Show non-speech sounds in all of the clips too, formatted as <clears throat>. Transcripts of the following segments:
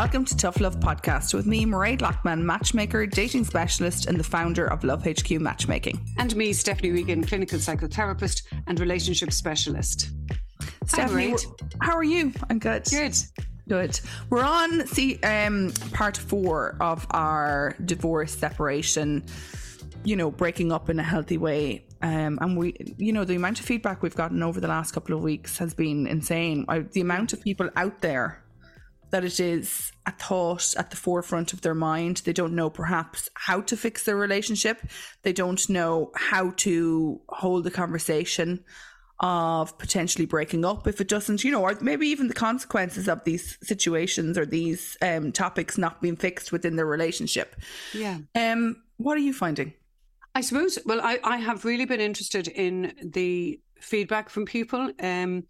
Welcome to Tough Love Podcast with me, Mairead Lockman, matchmaker, dating specialist, and the founder of Love HQ Matchmaking. And me, Stephanie Regan, clinical psychotherapist and relationship specialist. Stephanie, how are you? I'm good. Good. Good. We're on see um part four of our divorce separation, you know, breaking up in a healthy way. Um, and we, you know, the amount of feedback we've gotten over the last couple of weeks has been insane. I, the amount of people out there that it is a thought at the forefront of their mind. They don't know perhaps how to fix their relationship. They don't know how to hold the conversation of potentially breaking up if it doesn't, you know, or maybe even the consequences of these situations or these um, topics not being fixed within their relationship. Yeah. Um, what are you finding? I suppose, well, I, I have really been interested in the feedback from people. Um,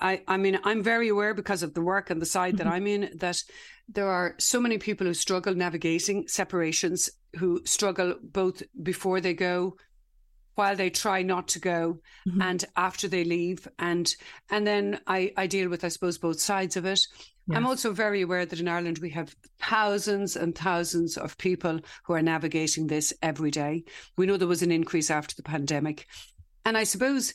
I, I mean, I'm very aware because of the work and the side that mm-hmm. I'm in that there are so many people who struggle navigating separations, who struggle both before they go, while they try not to go, mm-hmm. and after they leave, and and then I, I deal with, I suppose, both sides of it. Yes. I'm also very aware that in Ireland we have thousands and thousands of people who are navigating this every day. We know there was an increase after the pandemic, and I suppose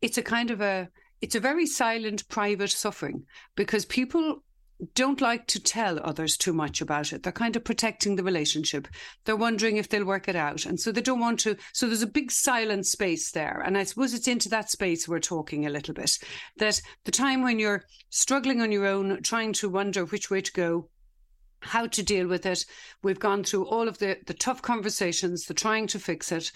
it's a kind of a it's a very silent, private suffering because people don't like to tell others too much about it. They're kind of protecting the relationship. They're wondering if they'll work it out. And so they don't want to. So there's a big silent space there. And I suppose it's into that space we're talking a little bit. That the time when you're struggling on your own, trying to wonder which way to go, how to deal with it. We've gone through all of the, the tough conversations, the trying to fix it,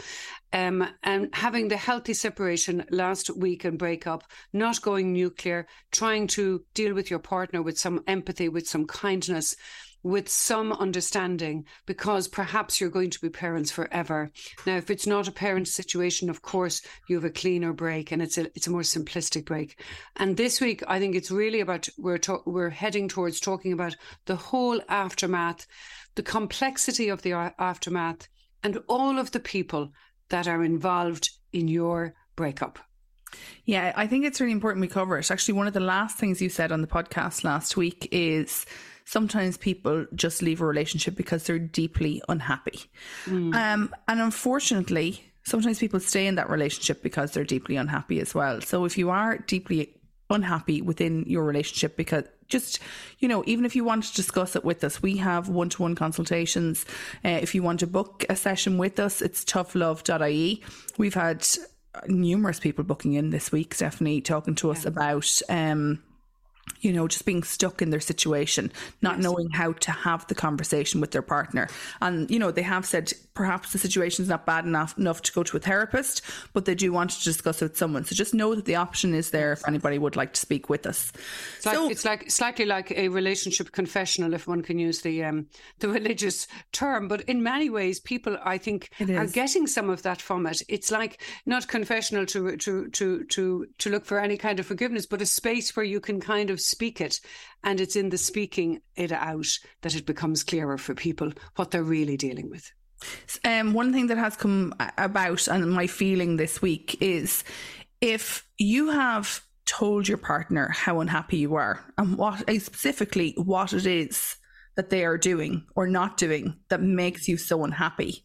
um, and having the healthy separation last week and breakup, not going nuclear, trying to deal with your partner with some empathy, with some kindness, with some understanding because perhaps you're going to be parents forever. Now, if it's not a parent situation, of course, you have a cleaner break and it's a it's a more simplistic break. And this week, I think it's really about we're to, we're heading towards talking about the whole aftermath, the complexity of the uh, aftermath, and all of the people that are involved in your breakup. Yeah, I think it's really important we cover it. Actually, one of the last things you said on the podcast last week is sometimes people just leave a relationship because they're deeply unhappy. Mm. Um, and unfortunately, sometimes people stay in that relationship because they're deeply unhappy as well. So if you are deeply unhappy within your relationship because just you know even if you want to discuss it with us we have one-to-one consultations uh, if you want to book a session with us it's toughlove.ie we've had numerous people booking in this week stephanie talking to us yeah. about um you know, just being stuck in their situation, not yes. knowing how to have the conversation with their partner. And, you know, they have said perhaps the situation is not bad enough, enough to go to a therapist, but they do want to discuss it with someone. So just know that the option is there if anybody would like to speak with us. It's, so, like, it's like slightly like a relationship confessional, if one can use the um, the <laughs> religious term. But in many ways, people, I think, are getting some of that from it. It's like not confessional to, to, to, to, to look for any kind of forgiveness, but a space where you can kind of speak it. And it's in the speaking it out that it becomes clearer for people what they're really dealing with. Um, one thing that has come about and my feeling this week is if you have told your partner how unhappy you are and what specifically what it is that they are doing or not doing that makes you so unhappy.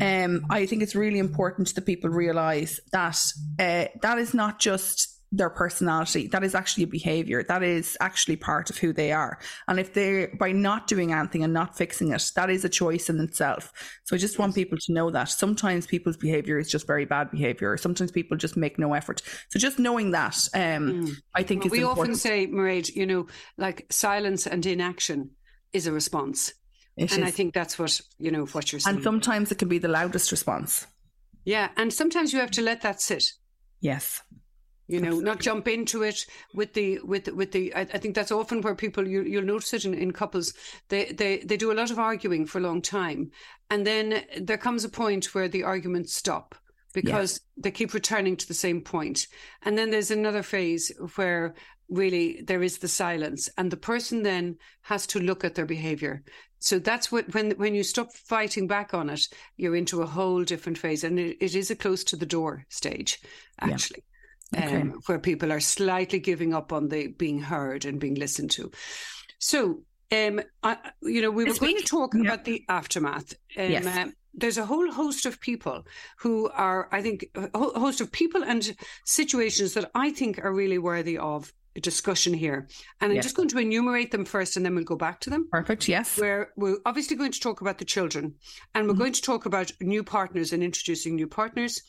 Um, I think it's really important that people realize that uh, that is not just their personality. That is actually a behavior. That is actually part of who they are. And if they, by not doing anything and not fixing it, that is a choice in itself. So I just want people to know that sometimes people's behavior is just very bad behavior. Sometimes people just make no effort. So just knowing that, um, mm. I think well, we important. often say, Mairead, you know, like silence and inaction is a response. It and is. I think that's what, you know, what you're saying. And sometimes it can be the loudest response. Yeah. And sometimes you have to let that sit. Yes you know not jump into it with the with with the I, I, think that's often where people you, you'll notice it in, in couples. They, they they do a lot of arguing for a long time and then there comes a point where the arguments stop because they keep returning to the same point. And then there's another phase where really there is the silence and the person then has to look at their behavior. So that's what when when you stop fighting back on it you're into a whole different phase and it, it is a close to the door stage actually okay. um, where people are slightly giving up on the being heard and being listened to. So um, I, you know, we This were going week- to talk yeah. about the aftermath. Um, Yes. uh, there's a whole host of people who are, I think, a host of people and situations that I think are really worthy of a discussion here. And I'm just going to enumerate them first, and then we'll go back to them. Perfect. Yes. We're, we're obviously going to talk about the children and we're Mhm. going to talk about new partners and introducing new partners.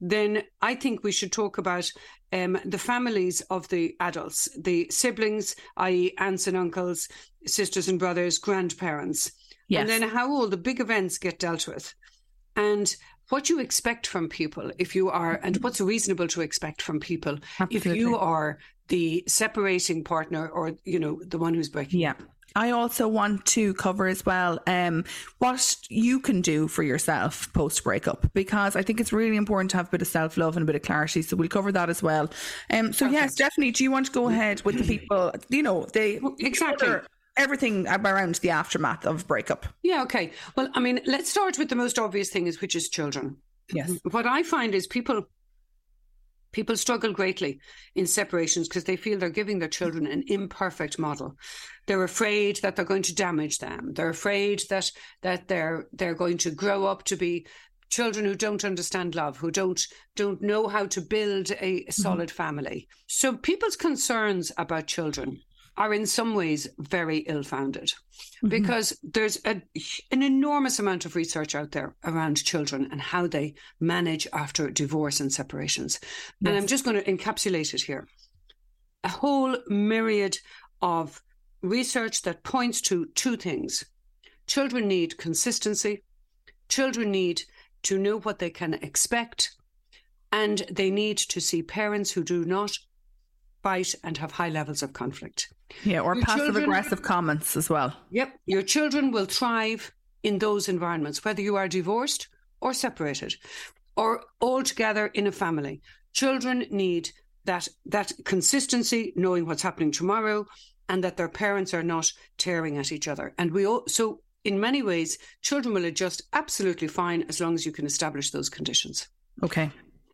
Then I think we should talk about um, the families of the adults, the siblings, i.e., aunts and uncles, sisters and brothers, grandparents, Yes. and then how all the big events get dealt with. And what you expect from people if you are, and what's reasonable to expect from people if you are the separating partner or, you know, the one who's breaking Yeah. I also want to cover as well um, what you can do for yourself post breakup because I think it's really important to have a bit of self love and a bit of clarity. So we'll cover that as well. Um, so yes, definitely. Do you want to go ahead with the people? You know, they Exactly. everything around the aftermath of breakup. Yeah, okay. Well, I mean, let's start with the most obvious thing is which is children. Yes. What I find is people people struggle greatly in separations because they feel they're giving their children an imperfect model. They're afraid that they're going to damage them. They're afraid that that they're they're going to grow up to be children who don't understand love, who don't don't know how to build a mm-hmm. solid family. So people's concerns about children are in some ways very ill-founded mm-hmm. because there's a, an enormous amount of research out there around children and how they manage after divorce and separations. And I'm just going to encapsulate it here. A whole myriad of research that points to two things. Children need consistency. Children need to know what they can expect. And they need to see parents who do not fight and have high levels of conflict. Yeah, or Your passive children- aggressive comments as well. Yep. Your children will thrive in those environments, whether you are divorced or separated or all together in a family. Children need that that consistency, knowing what's happening tomorrow, and that their parents are not tearing at each other. And we all so in many ways, children will adjust absolutely fine as long as you can establish those conditions. Okay.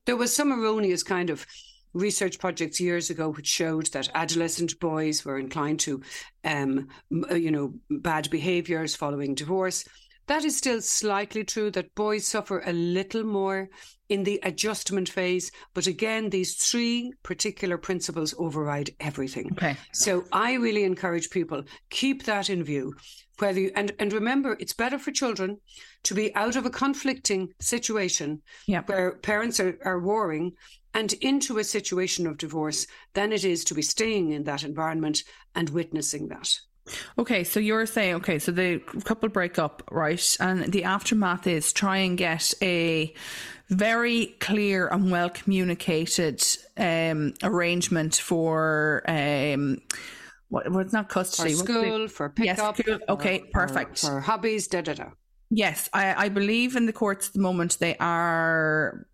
There was some erroneous kind of research projects years ago which showed that adolescent boys were inclined to, um, uh, you know, bad behaviours following divorce. That is still slightly true that boys suffer a little more in the adjustment phase, but again, these three particular principles override everything. Okay. So I really encourage people keep that in view. Whether you, and and remember, it's better for children to be out of a conflicting situation Yeah. where parents are, are warring and into a situation of divorce than it is to be staying in that environment and witnessing that. Okay, so you're saying okay, so the couple break up, right? And the aftermath is try and get a very clear and well communicated um, arrangement for um, what? Well, it's not For custody. the- school, for Yes, pickup, cool. Uh, okay, for- perfect. For, hobbies, da da da. Yes, I, I believe in the courts at the moment they are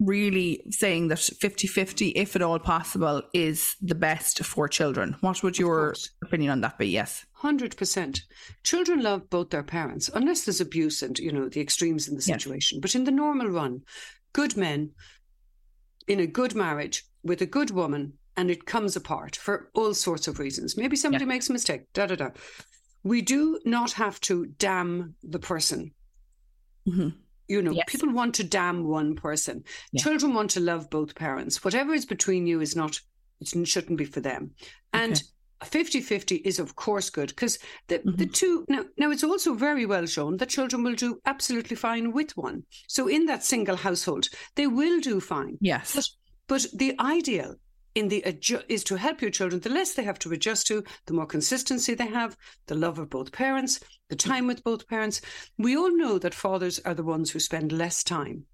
really saying that 50-50, if at all possible, is the best for children. What would your opinion on that be? Yes. Hundred percent. Children love both their parents, unless there's abuse and you know the extremes in the Yes. situation. But in the normal run, good men in a good marriage with a good woman, and it comes apart for all sorts of reasons. Maybe somebody makes a mistake. Da da da. We do not have to damn the person. Mhm. You know, Yes. people want to damn one person. Yeah. Children want to love both parents. Whatever is between you is not, it shouldn't be for them. And Okay. 50 50 is, of course, good because the, the Mhm. two, now, now it's also very well shown that children will do absolutely fine with one. So in that single household, they will do fine. Yes. But, but the ideal in the adju- is to help your children. The less they have to adjust to, the more consistency they have, the love of both parents, the time with both parents. We all know that fathers are the ones who spend less time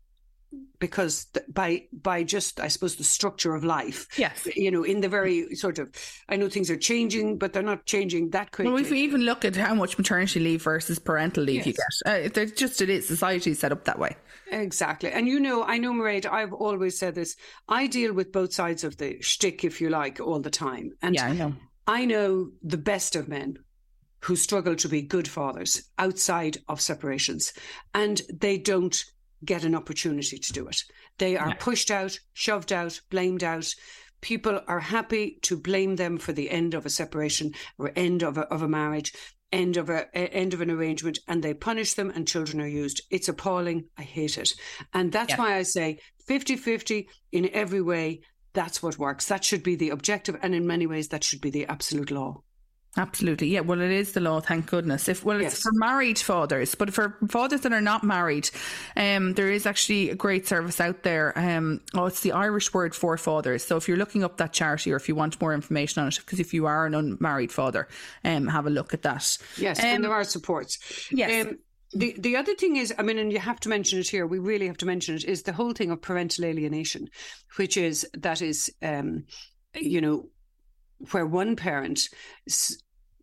because by by just I suppose the structure of life. Yes. You know, in the very sort of, I know things are changing, but they're not changing that quickly. Well, if we even look at how much maternity leave versus parental leave you Yes. get, uh, there's just it is society is set up that way. Exactly. And you know, I know, Mairead, I've always said this. I deal with both sides of the shtick, if you like, all the time. And yeah, I know. I know the best of men who struggle to be good fathers outside of separations, and they don't get an opportunity to do it. They are Yeah. pushed out, shoved out, blamed out. People are happy to blame them for the end of a separation or end of a, of a marriage. end of a, end of an arrangement and they punish them and children are used it's appalling i hate it and that's yeah. why i say 50-50 in every way that's what works that should be the objective and in many ways that should be the absolute law Absolutely. Yeah. Well, it is the law. Thank goodness. If well, yes. it's for married fathers, but for fathers that are not married, um, there is actually a great service out there. Um, oh, it's the Irish word for fathers. So if you're looking up that charity, or if you want more information on it, because if you are an unmarried father, um, have a look at that. Yes, um, and there are supports. Yes. Um, the the other thing is, I mean, and you have to mention it here. We really have to mention it. Is the whole thing of parental alienation, which is that is, um, you know, where one parent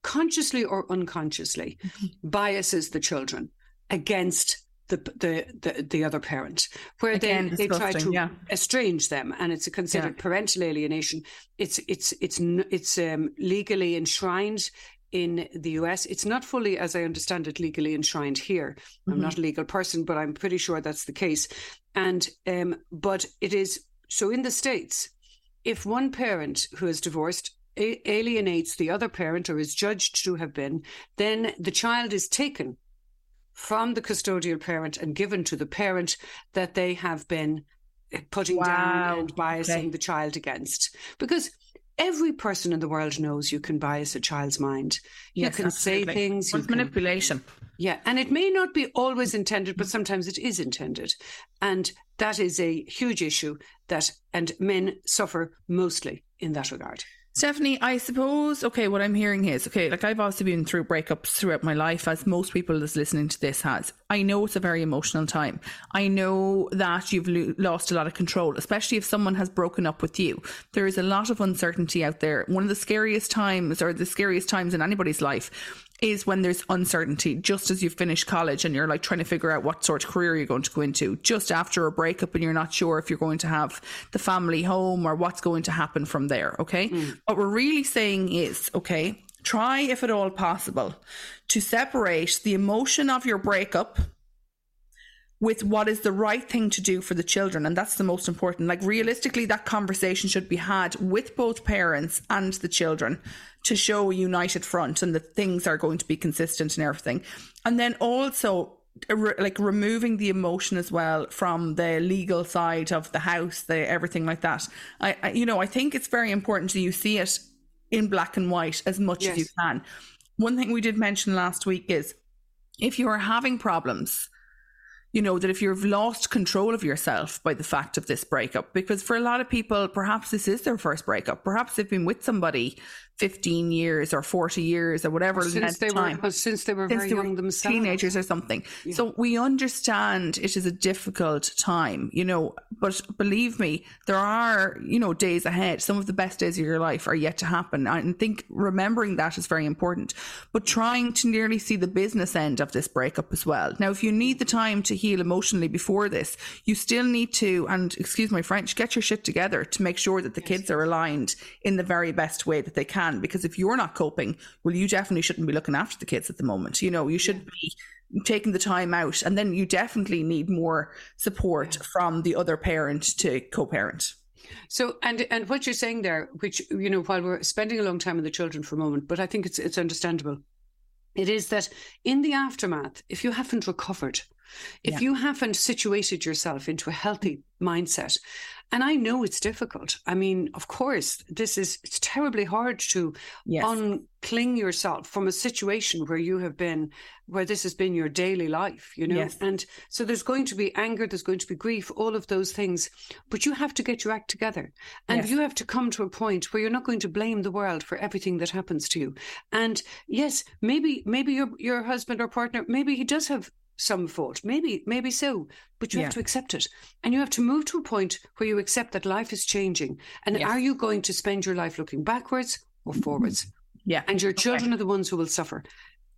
consciously or unconsciously mm-hmm. biases the children against the the the, the other parent, where Again, they, they try to yeah. estrange them, and it's considered yeah. parental alienation. It's it's it's it's um, legally enshrined in the US. It's not fully, as I understand it, legally enshrined here. Mm-hmm. I'm not a legal person, but I'm pretty sure that's the case. And um, but it is so in the states. If one parent who is divorced alienates the other parent or is judged to have been, then the child is taken from the custodial parent and given to the parent that they have been eh, putting wow. down and biasing okay. the child against. Because every person in the world knows you can bias a child's mind. You yes, can absolutely. say things. It's manipulation. Yeah, and it may not be always intended, but sometimes it is intended. And that is a huge issue that, and men suffer mostly in that regard. Stephanie, I suppose, okay, what I'm hearing is, okay, like I've also been through breakups throughout my life, as most people that's listening to this has. I know it's a very emotional time. I know that you've lo- lost a lot of control, especially if someone has broken up with you. There is a lot of uncertainty out there. One of the scariest times, or the scariest times in anybody's life, is when there's uncertainty, just as you've finished college and you're like trying to figure out what sort of career you're going to go into, just after a breakup and you're not sure if you're going to have the family home or what's going to happen from there. Okay. Mm. What we're really saying is, okay, try, if at all possible, to separate the emotion of your breakup with what is the right thing to do for the children. And that's the most important. Like, realistically, that conversation should be had with both parents and the children to show a united front and that things are going to be consistent and everything. And then also, uh, like removing the emotion as well from the legal side of the house, the everything like that. I, I you know, I think it's very important that you see it in black and white as much yes. as you can. One thing we did mention last week is if you are having problems you know, that if you've lost control of yourself by the fact of this breakup, because for a lot of people, perhaps this is their first breakup. Perhaps they've been with somebody 15 years or 40 years or whatever since they time. were since they were since very they young themselves. teenagers or something. Yeah. so we understand it is a difficult time you know but believe me there are you know days ahead. Some of the best days of your life are yet to happen. I think remembering that is very important but trying to nearly see the business end of this breakup as well. Now if you need the time to heal emotionally before this you still need to and excuse my french get your shit together to make sure that the kids are aligned in the very best way that they can can because if you're not coping, well, you definitely shouldn't be looking after the kids at the moment. You know, you should be taking the time out and then you definitely need more support from the other parent to co-parent. So and and what you're saying there, which you know, while we're spending a long time with the children for a moment, but I think it's it's understandable. It is that in the aftermath, if you haven't recovered, if yeah. you haven't situated yourself into a healthy mindset and I know it's difficult. I mean, of course, this is it's terribly hard to yes. uncling yourself from a situation where you have been where this has been your daily life, you know? Yes. And so there's going to be anger, there's going to be grief, all of those things. But you have to get your act together. And yes. you have to come to a point where you're not going to blame the world for everything that happens to you. And yes, maybe maybe your your husband or partner, maybe he does have some fault. Maybe, maybe so, but you yeah. have to accept it. And you have to move to a point where you accept that life is changing. And yes. are you going to spend your life looking backwards or forwards? Yeah. And your children okay. are the ones who will suffer.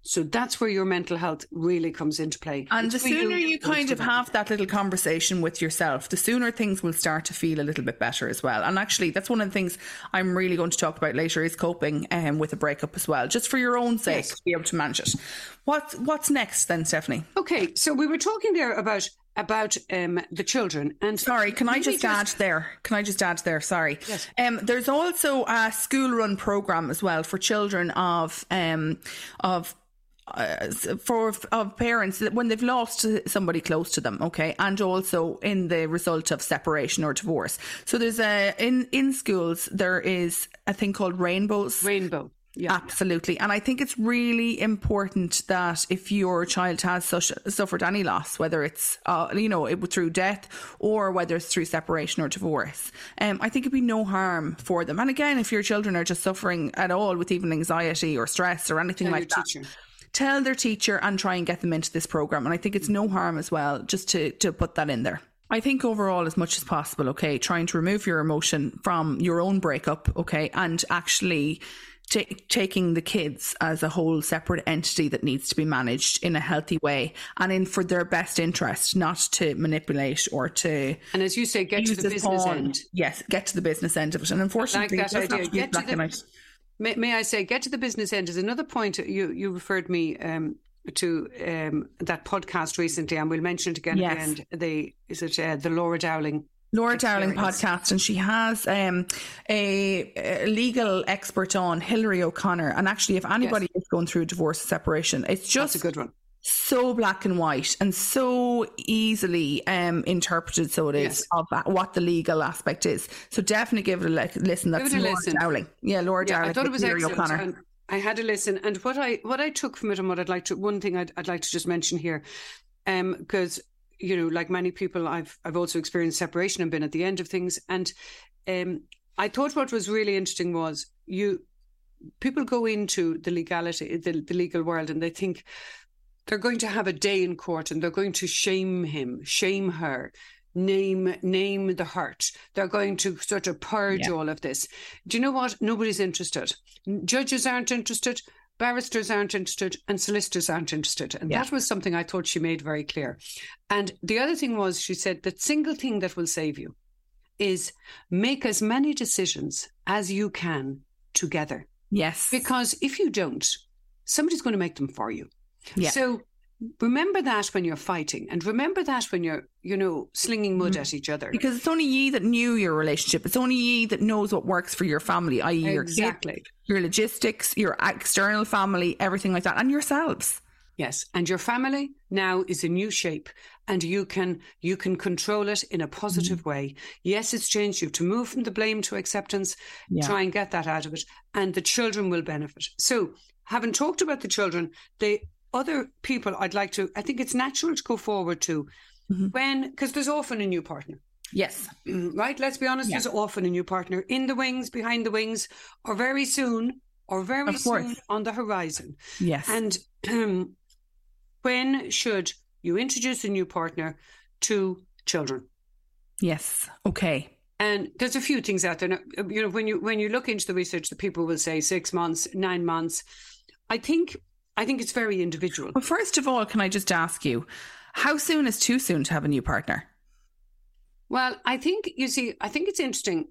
So that's where your mental health really comes into play. And it's the sooner you, you kind of have that little conversation with yourself, the sooner things will start to feel a little bit better as well. And actually, that's one of the things I'm really going to talk about later is coping um, with a breakup as well, just for your own sake, yes. to be able to manage it. What What's next then, Stephanie? Okay, so we were talking there about about um, the children. And sorry, can I just, just, add there? Can I just add there? Sorry. Yes. Um, there's also a school run program as well for children of um, of uh, for of parents that when they've lost somebody close to them okay and also in the result of separation or divorce so there's a in in schools there is a thing called rainbows rainbow yeah. Absolutely. And I think it's really important that if your child has such, suffered any loss, whether it's, uh, you know, it, through death or whether it's through separation or divorce, um, I think it'd be no harm for them. And again, if your children are just suffering at all with even anxiety or stress or anything Tell like that, teacher. Tell their teacher and try and get them into this program. And I think it's no harm as well just to, to put that in there. I think overall, as much as possible, okay, trying to remove your emotion from your own breakup, okay, and actually t- taking the kids as a whole separate entity that needs to be managed in a healthy way and in for their best interest, not to manipulate or to. And as you say, get to the business pawn. end. Yes, get to the business end of it. And unfortunately, like that idea. Get to the, may, may, I say, get to the business end is another point. You you referred me um, to um, that podcast recently, and we'll mention it again yes. at the end. The is it uh, the Laura Dowling Laura Dowling podcast, and she has um, a, a, legal expert on, Hillary O'Connor. And actually, if anybody yes. is going through divorce separation, it's just That's a good one. So black and white and so easily um, interpreted. So it is yes. of what the legal aspect is. So definitely give it a listen. That's give it a Laura listen. Dowling. Yeah, Laura yeah, Dowling. I thought it was excellent. O'Connor. I had to listen, and what I what I took from it, and what I'd like to one thing I'd, I'd like to just mention here, because um, you know, like many people, I've I've also experienced separation and been at the end of things. And um, I thought what was really interesting was you people go into the legality, the, the legal world, and they think they're going to have a day in court and they're going to shame him, shame her, name name the hurt. They're going to sort of purge yeah. all of this. Do you know what? Nobody's interested. Judges aren't interested barristers aren't interested and solicitors aren't interested. And yeah. that was something I thought she made very clear. And the other thing was, she said, the single thing that will save you is make as many decisions as you can together. Yes. Because if you don't, somebody's going to make them for you. Yeah. So remember that when you're fighting and remember that when you're you know slinging mud mm. at each other because it's only ye that knew your relationship it's only ye that knows what works for your family i.e exactly. your kid, your logistics your external family everything like that and yourselves yes and your family now is a new shape and you can you can control it in a positive mm. way yes it's changed you to move from the blame to acceptance yeah. try and get that out of it and the children will benefit so having talked about the children they other people I'd like to, I think it's natural to go forward to mm-hmm. when, because there's often a new partner. Yes. Mm, right? Let's be honest, yeah. there's often a new partner in the wings, behind the wings, or very soon, or very soon on the horizon. Yes. And um, <clears throat> when should you introduce a new partner to children? Yes. Okay. And there's a few things out there. Now, you know, when you when you look into the research, the people will say six months, nine months. I think I think it's very individual. Well, first of all, can I just ask you, how soon is too soon to have a new partner? Well, I think, you see, I think it's interesting.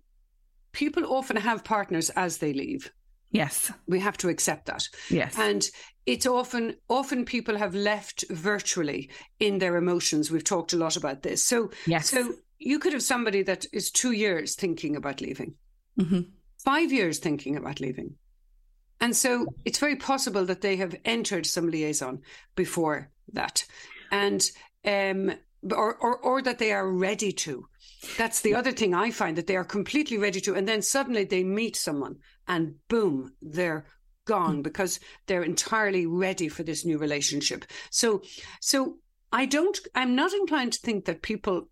People often have partners as they leave. Yes. We have to accept that. Yes. And it's often often people have left virtually in their emotions. We've talked a lot about this. So yes. so you could have somebody that is two years thinking about leaving. Mm-hmm. Five years thinking about leaving. And so it's very possible that they have entered some liaison before that. And um, or, or or that they are ready to. That's the other thing I find that they are completely ready to, and then suddenly they meet someone, and boom, they're gone hmm. because they're entirely ready for this new relationship. So, so I don't. I'm not inclined to think that people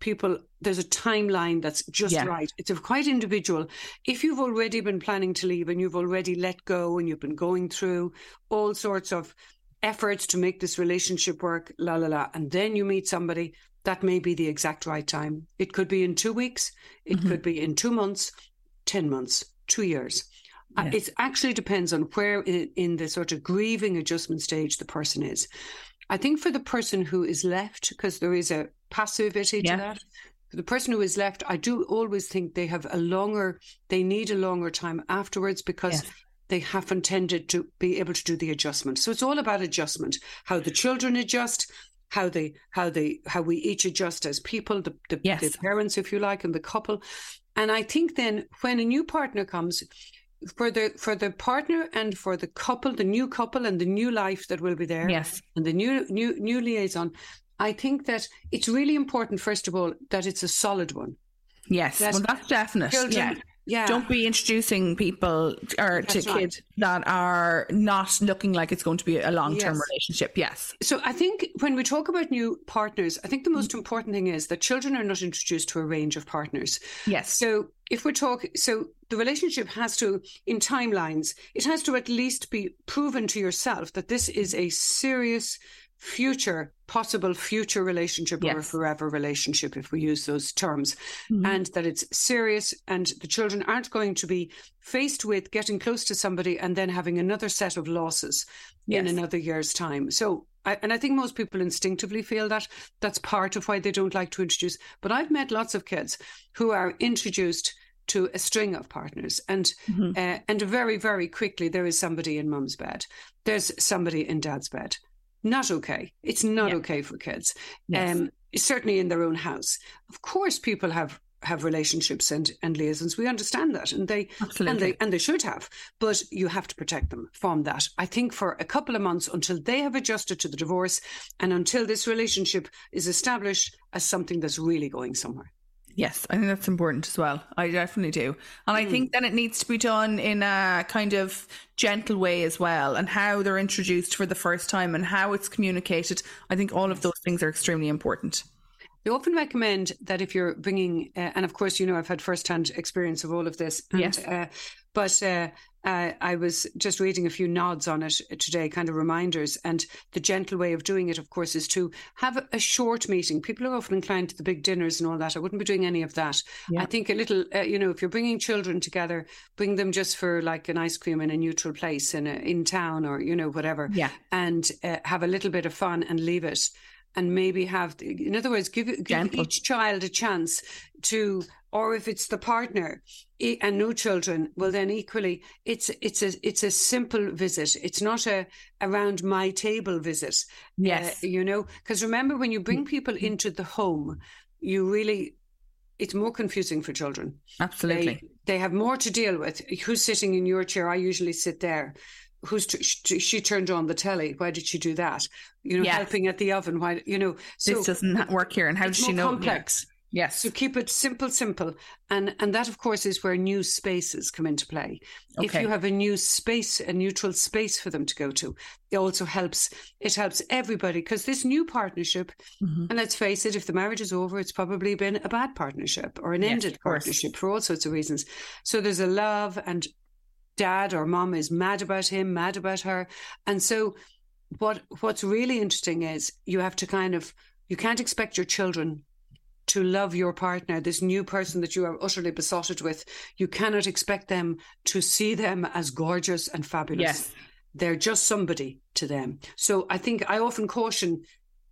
people there's a timeline that's just yeah. right it's quite individual if you've already been planning to leave and you've already let go and you've been going through all sorts of efforts to make this relationship work la la la and then you meet somebody that may be the exact right time it could be in 2 weeks it mm-hmm. could be in 2 months 10 months 2 years uh, yeah. uh, it actually depends on where in, in the sort of grieving adjustment stage the person is I think for the person who is left, because there is a passivity yeah. to that, the person who is left, I do always think they have a longer, they need a longer time afterwards because yes. they haven't tended to be able to do the adjustment. So it's all about adjustment, how the children adjust, how they, how they, how we each adjust as people, the, the, yes. the parents, if you like, and the couple. And I think then when a new partner comes, for the for the partner and for the couple, the new couple and the new life that will be there. Yes. And the new new new liaison. I think that it's really important, first of all, that it's a solid one. Yes, That well, that's definite. Children, yeah. yeah. Don't be introducing people or to right. kids that are not looking like it's going to be a long term Yes. relationship. Yes. So I think when we talk about new partners, I think the most important thing is that children are not introduced to a range of partners. Yes. So if we're talking, so the relationship has to, in timelines, it has to at least be proven to yourself that this is a serious future, possible future relationship or a forever relationship, if we use those terms, Mhm. and that it's serious and the children aren't going to be faced with getting close to somebody and then having another set of losses in another year's time. So, I, and I think most people instinctively feel that that's part of why they don't like to introduce. But I've met lots of kids who are introduced to a string of partners, and Mhm. uh, and very very quickly there is somebody in mum's bed, there's somebody in dad's bed. Not okay. It's not Yeah. okay for kids. Yes. Um, certainly in their own house. Of course, people have have relationships and and liaisons. We understand that, and they Absolutely. and they and they should have, but you have to protect them from that. I think for a couple of months until they have adjusted to the divorce and until this relationship is established as something that's really going somewhere. Yes, I think that's important as well. I definitely do. And I think then it needs to be done in a kind of gentle way as well, and how they're introduced for the first time and how it's communicated. I think all of those things are extremely important. They often recommend that if you're bringing, uh, and of course, you know, I've had firsthand experience of all of this. And, Yes. Uh, but uh, uh, I was just reading a few nods on it today, kind of reminders. And the gentle way of doing it, of course, is to have a short meeting. People are often inclined to the big dinners and all that. I wouldn't be doing any of that. Yeah. I think a little, uh, you know, if you're bringing children together, bring them just for like an ice cream in a neutral place in a, in town or you know whatever Yeah. and uh, have a little bit of fun and leave it and maybe have in other words give give each child a chance to or if it's the partner and no children well then equally it's it's a it's a simple visit it's not a around my table visit Yes. uh, you know because remember when you bring people into the home you really it's more confusing for children Absolutely. they, they have more to deal with. Who's sitting in your chair? I usually sit there. Who's t- she, she turned on the telly? Why did she do that? You know, Yes. helping at the oven. Why? You know, so this doesn't work here. And how does she know? complex. Yes. So keep it simple, simple, and and that of course is where new spaces come into play. If you have a new space, a neutral space for them to go to, it also helps. It helps everybody because this new partnership, Mhm. and let's face it, if the marriage is over, it's probably been a bad partnership or an Yes, ended partnership for all sorts of reasons. So there's a love, and dad or mom is mad about him, mad about her, and so what what's really interesting is you have to kind of you can't expect your children to love your partner, this new person that you are utterly besotted with. You cannot expect them to see them as gorgeous and fabulous. Yes. They're just somebody to them. So I think I often caution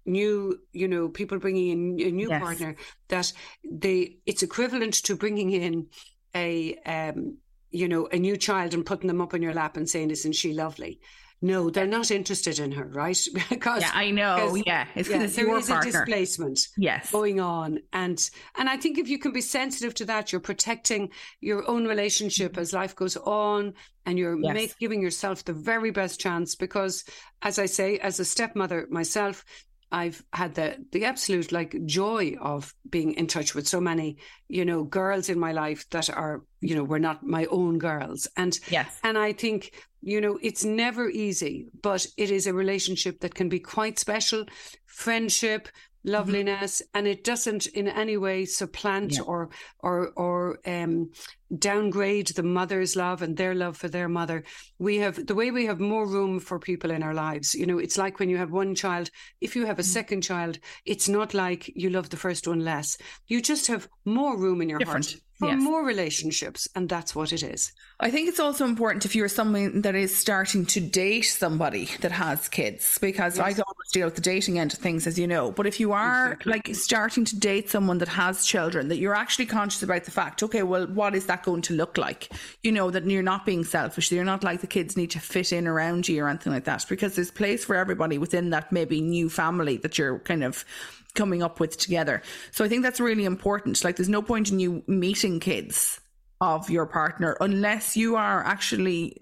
new, you know, people bringing in a new Yes. partner that they it's equivalent to bringing in a um you know a new child and putting them up on your lap and saying isn't she lovely no they're not interested in her right <laughs> because Yeah, I know. Yeah. It's yeah, there is a displacement Yes. going on and and i think if you can be sensitive to that you're protecting your own relationship as life goes on and you're Yes. make, giving yourself the very best chance because as i say as a stepmother myself I've had the the absolute like joy of being in touch with so many, you know, girls in my life that are, you know, were not my own girls. And Yes. and I think, you know, it's never easy, but it is a relationship that can be quite special. Friendship, loveliness, and it doesn't in any way supplant Yeah. or or or um downgrade the mother's love and their love for their mother. We have the way we have more room for people in our lives. You know, it's like when you have one child, if you have a second child, it's not like you love the first one less. You just have more room in your Different, heart for yes. more relationships, and that's what it is. I think it's also important if you're someone that is starting to date somebody that has kids, because I don't always deal with the dating end of things, as you know. But if you are like starting to date someone that has children, that you're actually conscious about the fact, okay, well, what is that going to look like? You know, that you're not being selfish, that you're not like the kids need to fit in around you or anything like that, because there's place for everybody within that maybe new family that you're kind of coming up with together. So I think that's really important. Like, there's no point in you meeting kids of your partner unless you are actually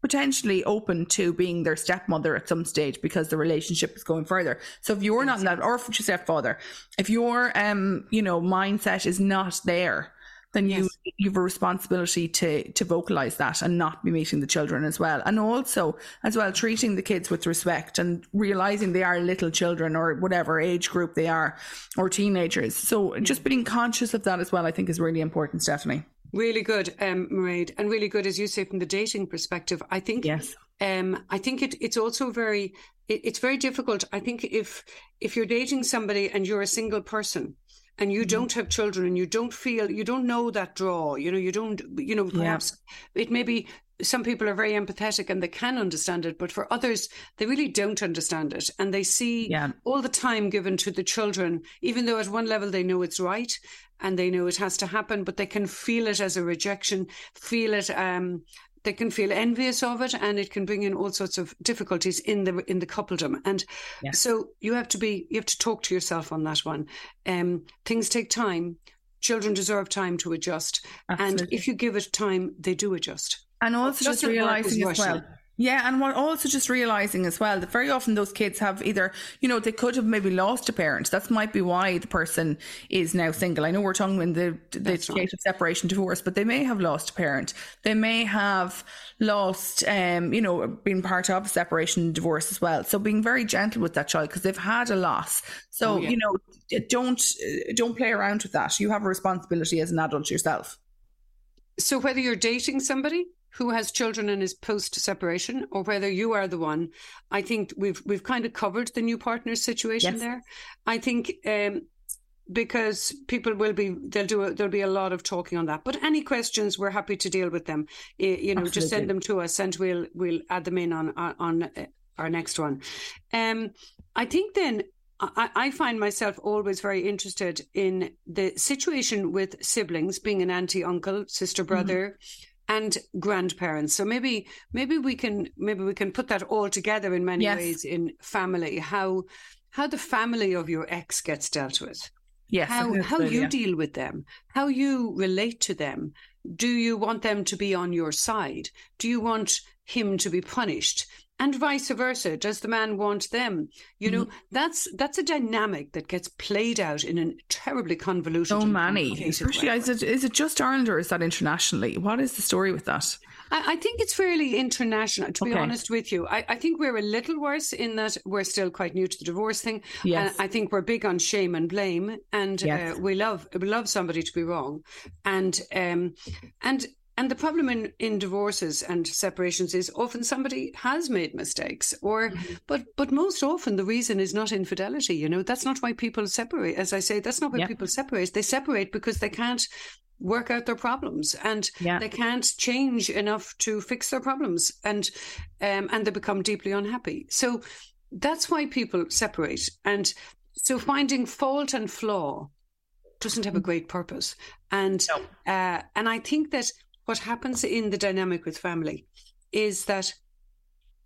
potentially open to being their stepmother at some stage because the relationship is going further. So if you're not in that, or stepfather, if your um you know mindset is not there, then you. You have a responsibility to to vocalize that and not be meeting the children as well, and also as well treating the kids with respect and realizing they are little children or whatever age group they are or teenagers. So just being conscious of that as well, I think, is really important, Stephanie. Really good, um, Mairead, and really good, as you say, from the dating perspective. I think, yes, um, I think it, it's also very, it, it's very difficult. I think if if you're dating somebody and you're a single person, and you mm-hmm. don't have children and you don't feel you don't know that draw you know you don't you know perhaps yeah. it may be some people are very empathetic and they can understand it but for others they really don't understand it and they see yeah. all the time given to the children even though at one level they know it's right and they know it has to happen, but they can feel it as a rejection, feel it. Um, they can feel envious of it, and it can bring in all sorts of difficulties in the in the coupledom. And yes. so you have to be you have to talk to yourself on that one. Um, things take time. Children deserve time to adjust, Absolutely. and if you give it time, they do adjust. And also just realizing as well yeah, and what also just realizing as well that very often those kids have either, you know, they could have maybe lost a parent. That might be why the person is now single. I know we're talking in the the state right. of separation, divorce, but they may have lost a parent. They may have lost, um, you know, been part of a separation, divorce as well. So being very gentle with that child because they've had a loss. So oh, yeah. you know, don't don't play around with that. You have a responsibility as an adult yourself. So whether you're dating somebody who has children and is post separation or whether you are the one i think we've we've kind of covered the new partner situation yes. there i think um, because people will be they'll do a, there'll be a lot of talking on that but any questions we're happy to deal with them you know Absolutely. just send them to us and we'll we'll add them in on on uh, our next one um i think then I, find myself always very interested in the situation with siblings, being an auntie, uncle, sister, mm-hmm. brother, and grandparents. So maybe maybe we can maybe we can put that all together in many yes. ways in family. How how the family of your ex gets dealt with. Yes. How how you yeah. deal with them. How you relate to them. Do you want them to be on your side? Do you want him to be punished? And vice versa does the man want them you know mm-hmm. that's that's a dynamic that gets played out in a terribly convoluted so many especially is it, is it just ireland or is that internationally what is the story with that I, I think it's fairly international, to okay. be honest with you. I, I, think we're a little worse in that we're still quite new to the divorce thing. Yes. And I think we're big on shame and blame, and yes. uh, we love we love somebody to be wrong, and um, and and the problem in, in divorces and separations is often somebody has made mistakes, or mm-hmm. but but most often the reason is not infidelity. You know, that's not why people separate. As I say, that's not why people separate. They separate because they can't work out their problems and yeah. they can't change enough to fix their problems and um, and they become deeply unhappy so that's why people separate and so finding fault and flaw doesn't have a mm-hmm. great purpose and no. uh, and i think that what happens in the dynamic with family is that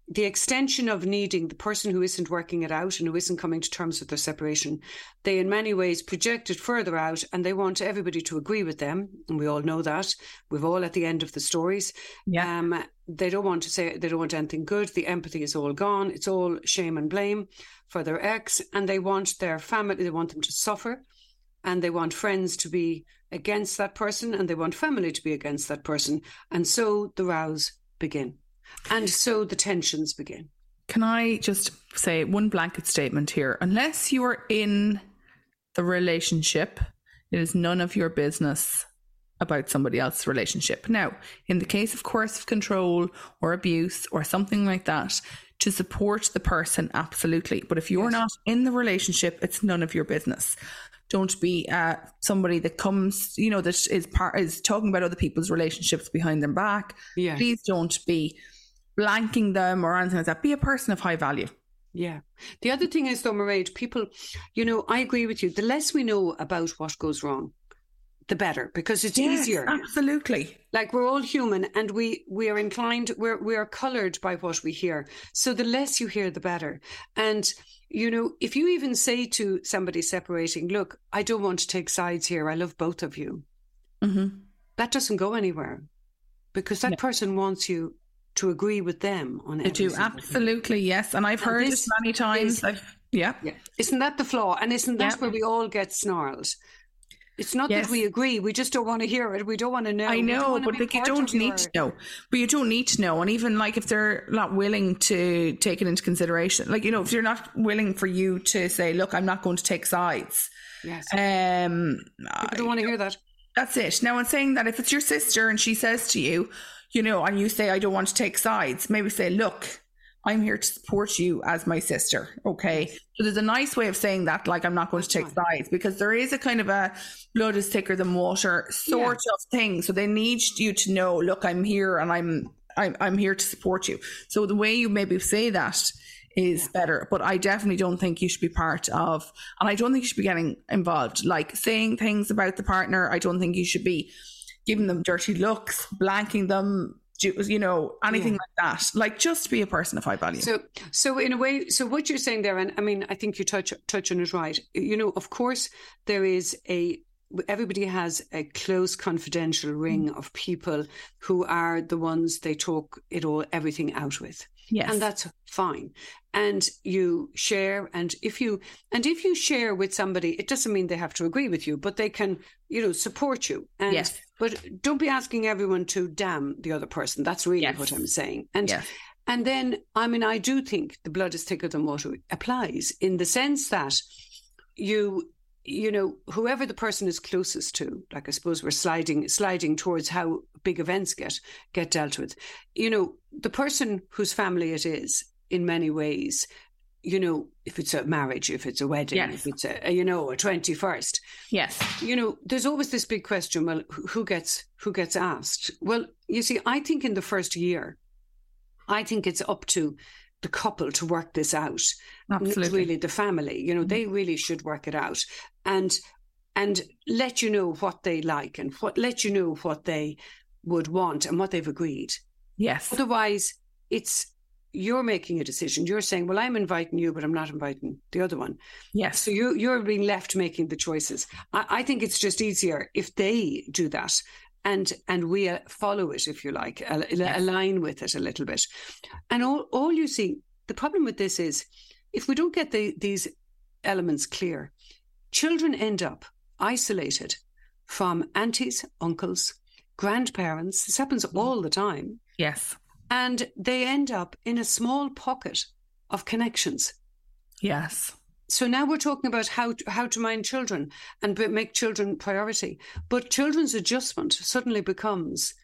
the extension of needing the person who isn't working it out and who isn't coming to terms with their separation, they in many ways project it further out and they want everybody to agree with them. And we all know that. We've all at the end of the stories. Yeah. Um, they don't want to say, they don't want anything good. The empathy is all gone. It's all shame and blame for their ex. And they want their family, they want them to suffer and they want friends to be against that person and they want family to be against that person. And so the rows begin. And so the tensions begin. Can I just say one blanket statement here? Unless you are in the relationship, it is none of your business about somebody else's relationship. Now, in the case of coercive control or abuse or something like that, to support the person, absolutely. But if you're yes. not in the relationship, it's none of your business. Don't be uh, somebody that comes, you know, that is part is talking about other people's relationships behind their back. Yeah. Please don't be blanking them or anything like that. Be a person of high value. Yeah. The other thing is though, Mairead, people, you know, I agree with you. The less we know about what goes wrong, the better because it's yes, easier. Absolutely. Like we're all human and we we are inclined we're we are colored by what we hear. So the less you hear the better. And you know, if you even say to somebody separating, look, I don't want to take sides here. I love both of you. Mm-hmm. that doesn't go anywhere because that no. person wants you to agree with them on it. do absolutely yes, and I've and heard this many times. Is, I've, yeah. yeah, isn't that the flaw? And isn't that yeah. where we all get snarled? It's not yes. that we agree; we just don't want to hear it. We don't want to know. I know, but like you don't need your... to know. But you don't need to know. And even like if they're not willing to take it into consideration, like you know, if they're not willing for you to say, "Look, I'm not going to take sides." Yes. Um, I don't want to hear that. That's it. Now, in saying that, if it's your sister and she says to you, you know, and you say, I don't want to take sides, maybe say, look, I'm here to support you as my sister. Okay. So there's a nice way of saying that, like, I'm not going to take sides because there is a kind of a blood is thicker than water sort yeah. of thing. So they need you to know, look, I'm here and I'm, I'm, I'm here to support you. So the way you maybe say that is yeah. better. But I definitely don't think you should be part of, and I don't think you should be getting involved, like saying things about the partner. I don't think you should be giving them dirty looks, blanking them, you know, anything yeah. like that. Like just be a person of high value. So, so in a way, so what you're saying there, and I mean, I think you touch touch on it right. You know, of course, there is a everybody has a close confidential ring mm. of people who are the ones they talk it all everything out with. Yes. And that's fine. And you share and if you and if you share with somebody, it doesn't mean they have to agree with you, but they can, you know, support you. And yes. but don't be asking everyone to damn the other person. That's really yes. what I'm saying. And yes. and then I mean I do think the blood is thicker than water applies in the sense that you you know whoever the person is closest to like i suppose we're sliding sliding towards how big events get get dealt with you know the person whose family it is in many ways you know if it's a marriage if it's a wedding yes. if it's a, you know a 21st yes you know there's always this big question well who gets who gets asked well you see i think in the first year i think it's up to the couple to work this out. Absolutely. Really the family. You know, mm-hmm. they really should work it out and and let you know what they like and what let you know what they would want and what they've agreed. Yes. Otherwise, it's you're making a decision. You're saying, "Well, I'm inviting you, but I'm not inviting the other one." Yes. So you you're being left making the choices. I, I think it's just easier if they do that and and we uh, follow it if you like yes. align with it a little bit and all all you see the problem with this is if we don't get the, these elements clear children end up isolated from aunties uncles grandparents. This happens all the time. Yes. And they end up in a small pocket of connections. Yes. So now we're talking about how to, how to mind children and make children priority. But children's adjustment suddenly becomes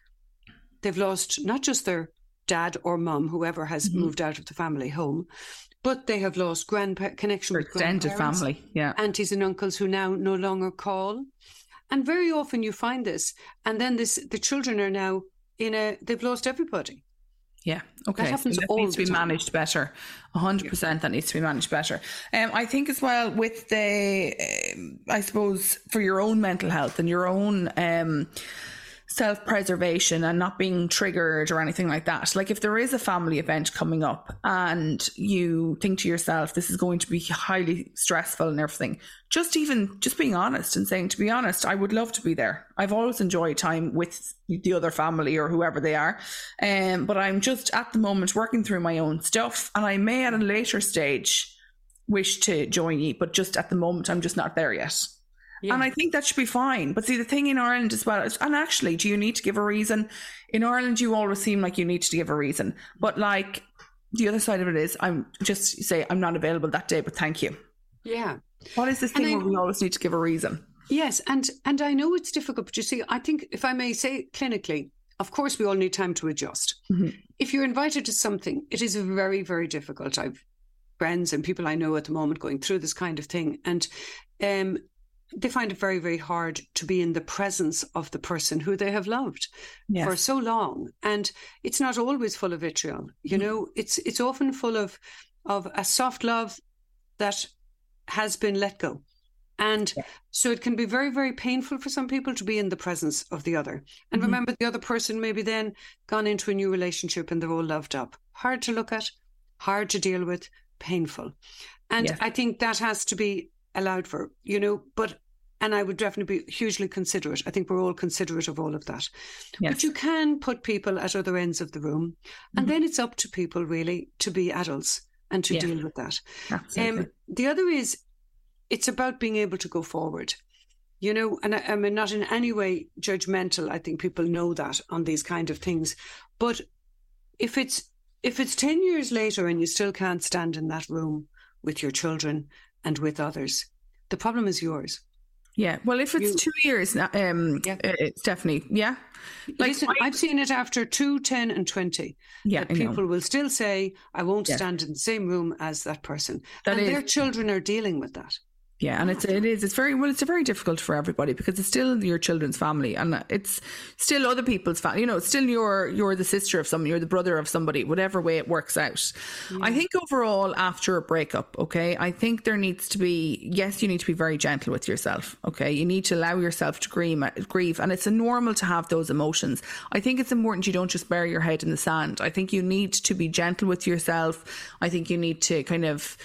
they've lost not just their dad or mum, whoever has mm-hmm. moved out of the family home, but they have lost grandpa connection with extended family, yeah, aunties and uncles who now no longer call. And very often you find this, and then this the children are now in a they've lost everybody. Yeah. Okay. That happens that needs to be time. managed better. hundred percent. That needs to be managed better. Um, I think as well with the, um, I suppose for your own mental health and your own um, self preservation and not being triggered or anything like that. Like if there is a family event coming up and you think to yourself, this is going to be highly stressful and everything, just even just being honest and saying, to be honest, I would love to be there. I've always enjoyed time with the other family or whoever they are. Um, but I'm just at the moment working through my own stuff and I may at a later stage wish to join you, but just at the moment, I'm just not there yet. Yeah. And I think that should be fine. But see, the thing in Ireland as well, and actually, do you need to give a reason? In Ireland, you always seem like you need to give a reason. But like the other side of it is, I'm just say I'm not available that day, but thank you. Yeah. What is this thing I, where we always need to give a reason? Yes, and and I know it's difficult, but you see, I think if I may say clinically, of course, we all need time to adjust. Mm-hmm. If you're invited to something, it is very, very difficult. I've friends and people I know at the moment going through this kind of thing, and um, they find it very, very hard to be in the presence of the person who they have loved yes. for so long. And it's not always full of vitriol. You mm. know, it's it's often full of of a soft love that has been let go. And yeah. so it can be very, very painful for some people to be in the presence of the other. And mm-hmm. remember, the other person maybe then gone into a new relationship and they're all loved up. Hard to look at, hard to deal with, painful. And yes. I think that has to be allowed for, you know, but and I would definitely be hugely considerate. I think we're all considerate of all of that. Yes. But you can put people at other ends of the room, and Mhm. then it's up to people really to be adults and to Yeah. deal with that. Um, the other is it's about being able to go forward. You know, and I, I mean, not in any way judgmental. I think people know that on these kind of things. But if it's if it's ten years later and you still can't stand in that room with your children and with others, the problem is yours. yeah. Well, if it's you- two years, now, um, Yeah. uh, Stephanie, yeah, Like, Listen, I've seen it after two, 10 and 20. yeah, that people will still say, I won't Yes. stand in the same room as that person. That and is- their children are dealing with that. Yeah, and it's it is it's very well it's very difficult for everybody because it's still your children's family and it's still other people's family. You know, it's still your you're the sister of someone, you're the brother of somebody, whatever way it works out. I think overall after a breakup, okay, I think there needs to be yes, you need to be very gentle with yourself. Okay, you need to allow yourself to grieve, grieve, and it's normal to have those emotions. I think it's important you don't just bury your head in the sand. I think you need to be gentle with yourself. I think you need to kind of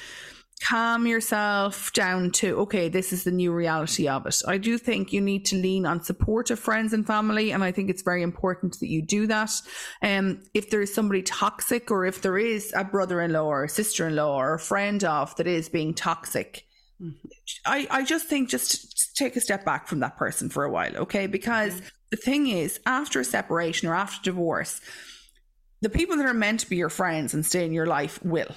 calm yourself down to okay this is the new reality of it i do think you need to lean on supportive friends and family and i think it's very important that you do that um if there is somebody toxic or if there is a brother-in-law or a sister-in-law or a friend of that is being toxic I, I just think just, just take a step back from that person for a while, okay? Because the thing is, after a separation or after divorce, the people that are meant to be your friends and stay in your life will.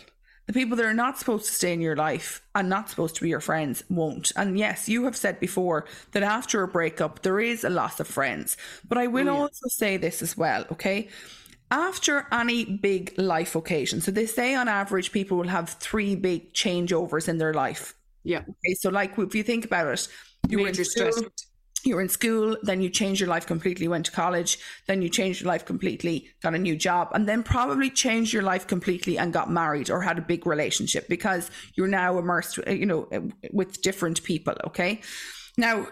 The people that are not supposed to stay in your life and not supposed to be your friends won't. And yes, you have said before that after a breakup, there is a loss of friends. But I will oh, yeah. also say this as well, okay? After any big life occasion, so they say on average people will have three big changeovers in their life. Yeah. Okay, so like if you think about it, you were in Major school, stress. You were in school, then you changed your life completely, went to college, then you changed your life completely, got a new job, and then probably changed your life completely and got married or had a big relationship because you're now immersed, uh, you know, with different people. Okay, now.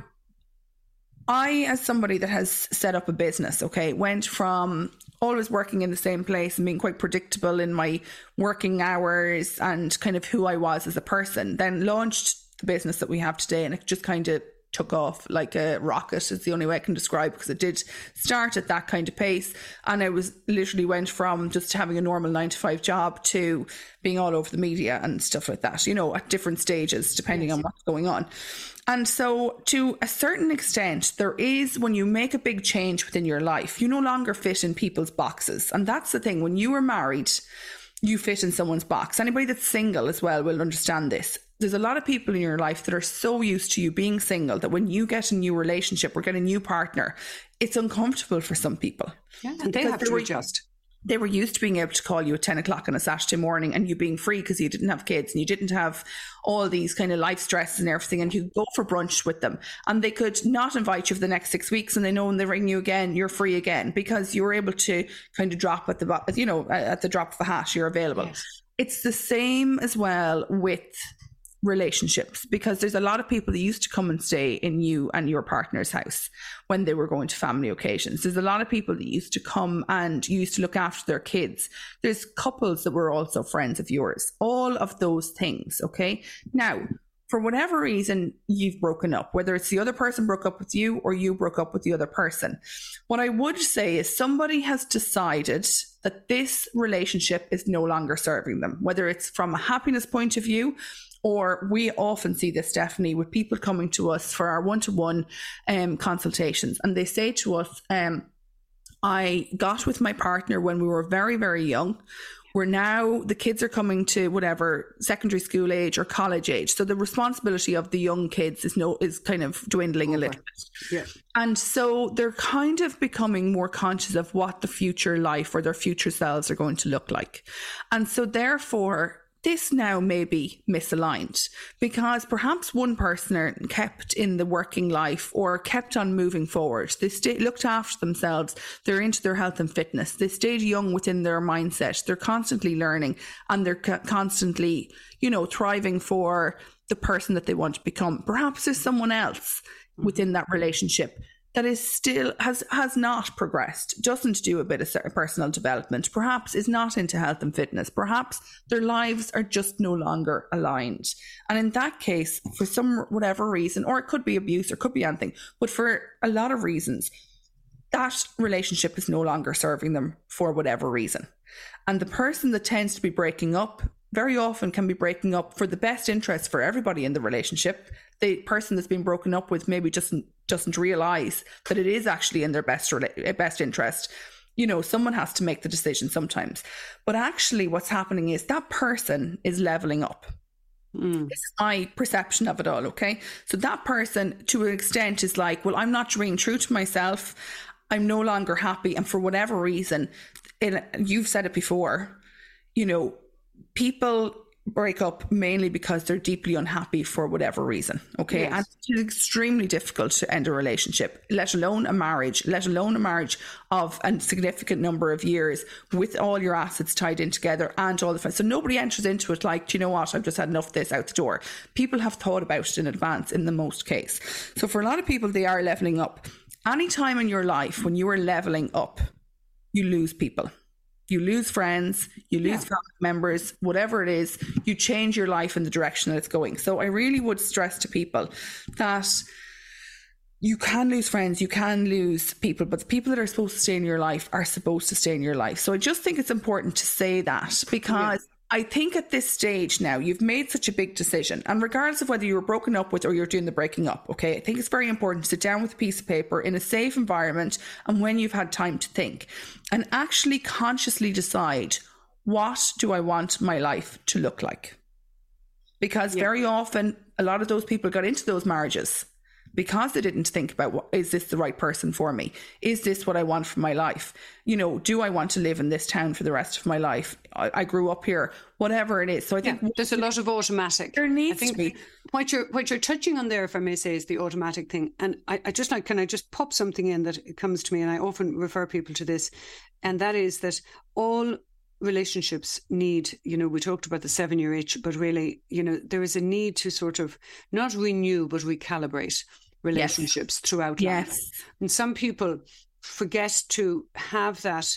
I, as somebody that has set up a business, okay, went from always working in the same place and being quite predictable in my working hours and kind of who I was as a person, then launched the business that we have today and it just kind of took off like a rocket is the only way I can describe because it did start at that kind of pace and I was literally went from just having a normal 9 to 5 job to being all over the media and stuff like that you know at different stages depending on what's going on and so, to a certain extent, there is when you make a big change within your life, you no longer fit in people's boxes. And that's the thing. When you are married, you fit in someone's box. Anybody that's single as well will understand this. There's a lot of people in your life that are so used to you being single that when you get a new relationship or get a new partner, it's uncomfortable for some people. Yeah. And they have to were- adjust. They were used to being able to call you at 10 o'clock on a Saturday morning and you being free because you didn't have kids and you didn't have all these kind of life stresses and everything. And you go for brunch with them and they could not invite you for the next six weeks. And they know when they ring you again, you're free again because you were able to kind of drop at the, you know, at the drop of a hat, you're available. Yes. It's the same as well with relationships because there's a lot of people that used to come and stay in you and your partner's house when they were going to family occasions. There's a lot of people that used to come and used to look after their kids. There's couples that were also friends of yours. All of those things, okay? Now, for whatever reason you've broken up, whether it's the other person broke up with you or you broke up with the other person, what I would say is somebody has decided that this relationship is no longer serving them, whether it's from a happiness point of view or we often see this, Stephanie, with people coming to us for our one to one consultations, and they say to us, um, I got with my partner when we were very, very young. We're now, the kids are coming to whatever secondary school age or college age. So the responsibility of the young kids is no, is kind of dwindling a little bit. Yeah. And so they're kind of becoming more conscious of what the future life or their future selves are going to look like. And so therefore, this now may be misaligned because perhaps one person kept in the working life or kept on moving forward. They looked after themselves. They're into their health and fitness. They stayed young within their mindset. They're constantly learning and they're co- constantly, you know, thriving for the person that they want to become. Perhaps there's someone else within that relationship that is still has has not progressed, doesn't do a bit of personal development, perhaps is not into health and fitness, perhaps their lives are just no longer aligned. And in that case, for some whatever reason, or it could be abuse or could be anything, but for a lot of reasons, that relationship is no longer serving them for whatever reason. And the person that tends to be breaking up very often can be breaking up for the best interest for everybody in the relationship. The person that's been broken up with maybe doesn't doesn't realize that it is actually in their best best interest. You know, someone has to make the decision sometimes. But actually what's happening is that person is leveling up. Mm. This is my perception of it all, okay? So that person to an extent is like, well, I'm not being true to myself. I'm no longer happy. And for whatever reason, it, you've said it before, you know, people break up mainly because they're deeply unhappy for whatever reason. Okay. Yes. And it's extremely difficult to end a relationship, let alone a marriage, let alone a marriage of a significant number of years with all your assets tied in together and all the friends. So nobody enters into it like, you know what, I've just had enough of this out the door. People have thought about it in advance in the most case. So for a lot of people, they are leveling up. Any time in your life when you are leveling up, you lose people you lose friends, you lose yeah. family members, whatever it is, you change your life in the direction that it's going. So I really would stress to people that you can lose friends, you can lose people, but the people that are supposed to stay in your life are supposed to stay in your life. So I just think it's important to say that because. I think at this stage now, you've made such a big decision, and regardless of whether you were broken up with or you're doing the breaking up, okay, I think it's very important to sit down with a piece of paper in a safe environment and when you've had time to think and actually consciously decide what do I want my life to look like? Because yeah. very often, a lot of those people got into those marriages because they didn't think about what is this the right person for me? Is this what I want for my life? You know, do I want to live in this town for the rest of my life? I, I grew up here, whatever it is. So I think yeah, there's a lot of automatic. There needs to be. What you're what you're touching on there, if I may say, is the automatic thing. And I, I just like can I just pop something in that comes to me, and I often refer people to this, and that is that all relationships need, you know, we talked about the seven year itch, but really, you know, there is a need to sort of not renew, but recalibrate relationships yes. throughout yes. life. And some people forget to have that.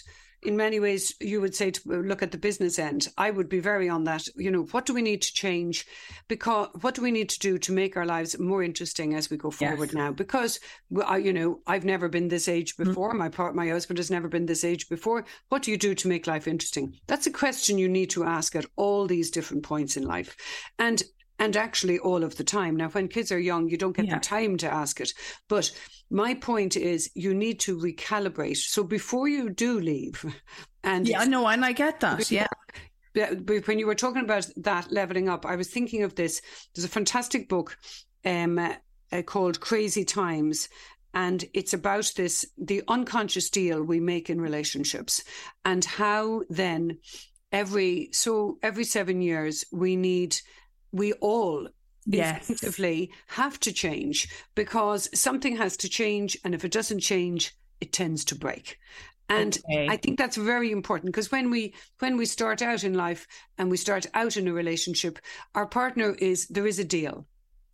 In many ways, you would say to look at the business end. I would be very on that. You know, what do we need to change? Because what do we need to do to make our lives more interesting as we go forward yes. now? Because you know, I've never been this age mm-hmm. before. Mm-hmm. My part, my husband has never been this age before. What do you do to make life interesting? That's a question you need to ask at all these different points in life. And and actually all of the time. Now, when kids are young, you don't get yeah. the time to ask it. But my point is, you need to recalibrate. So before you do leave, and yeah, no, and I get that. Before, yeah. But when you were talking about that leveling up, I was thinking of this. There's a fantastic book um, uh, called Crazy Times, and it's about this the unconscious deal we make in relationships and how then every so every seven years we need we all yes. instinctively have to change because something has to change. And if it doesn't change, it tends to break. And okay. I think that's very important because when we when we start out in life and we start out in a relationship, our partner is there is a deal.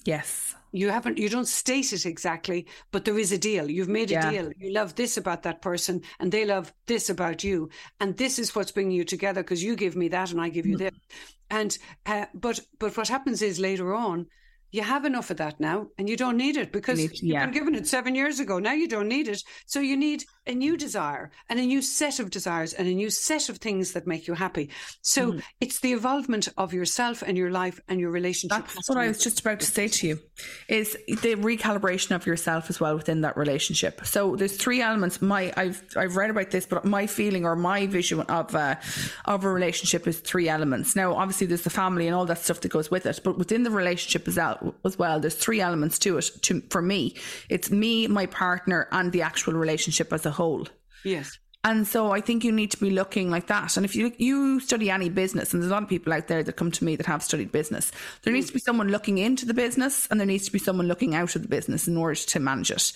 Yes. You haven't you don't state it exactly, but there is a deal. You've made a yeah. deal. You love this about that person and they love this about you. And this is what's bringing you together because you give me that and I give you mm-hmm. this. And uh, but but what happens is later on, you have enough of that now and you don't need it because you have yeah. been given it seven years ago. Now you don't need it. So you need a new desire and a new set of desires and a new set of things that make you happy. So mm. it's the involvement of yourself and your life and your relationship. That's what I was just about to say to you is the recalibration of yourself as well within that relationship. So there's three elements. My I've I've read about this, but my feeling or my vision of uh, of a relationship is three elements. Now obviously there's the family and all that stuff that goes with it, but within the relationship as well, as well there's three elements to it. To for me, it's me, my partner, and the actual relationship as a whole. Yes. And so I think you need to be looking like that. And if you you study any business, and there's a lot of people out there that come to me that have studied business, there needs to be someone looking into the business, and there needs to be someone looking out of the business in order to manage it.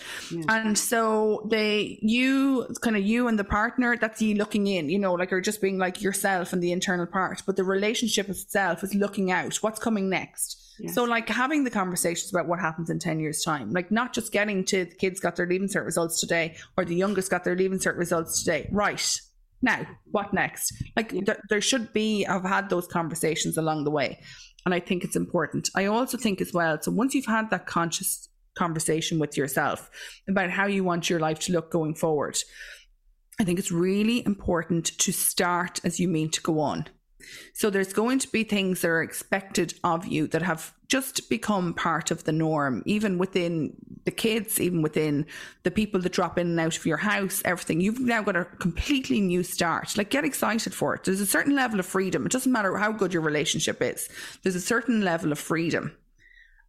And so they, you, kind of you and the partner, that's you looking in, you know, like you're just being like yourself and the internal part, but the relationship itself is looking out. What's coming next? Yes. So, like having the conversations about what happens in 10 years' time, like not just getting to the kids got their leaving cert results today or the youngest got their leaving cert results today. Right. Now, what next? Like, th- there should be, I've had those conversations along the way. And I think it's important. I also think as well, so once you've had that conscious conversation with yourself about how you want your life to look going forward, I think it's really important to start as you mean to go on. So there's going to be things that are expected of you that have just become part of the norm, even within the kids, even within the people that drop in and out of your house, everything. You've now got a completely new start. Like get excited for it. There's a certain level of freedom. It doesn't matter how good your relationship is. There's a certain level of freedom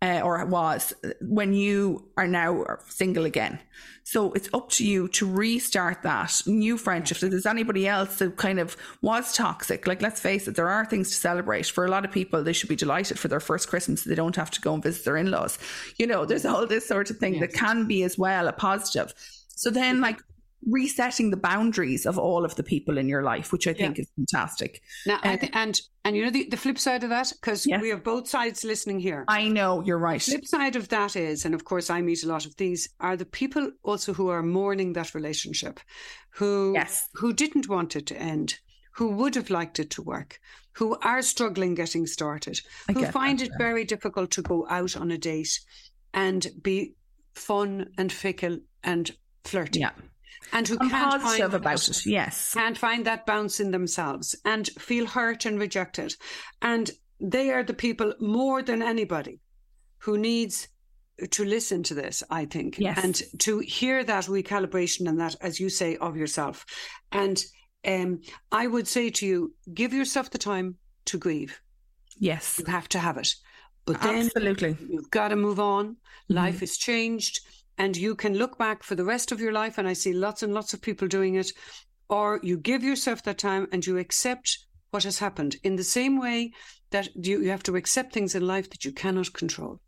uh, or was when you are now single again. So it's up to you to restart that new friendship. If there's anybody else that kind of was toxic, like let's face it, there are things to celebrate. For a lot of people, they should be delighted for their first Christmas. They don't have to go and visit their in laws. You know, there's all this sort of thing yes. that can be as well a positive. So then, like, resetting the boundaries of all of the people in your life, which I think yeah. is fantastic. Now, uh, th- and and you know the, the flip side of that, because yes. we have both sides listening here. I know you're right. The flip side of that is, and of course I meet a lot of these, are the people also who are mourning that relationship, who yes. who didn't want it to end, who would have liked it to work, who are struggling getting started, I who find that, it yeah. very difficult to go out on a date and be fun and fickle and flirty. Yeah and who can't find about it. Yes, can't find that bounce in themselves and feel hurt and rejected, and they are the people more than anybody who needs to listen to this. I think, yes. and to hear that recalibration and that, as you say, of yourself, and um, I would say to you, give yourself the time to grieve. Yes, you have to have it. But then Absolutely. you've got to move on. Mm-hmm. Life has changed and you can look back for the rest of your life. And I see lots and lots of people doing it. Or you give yourself that time and you accept what has happened in the same way that you, you have to accept things in life that you cannot control.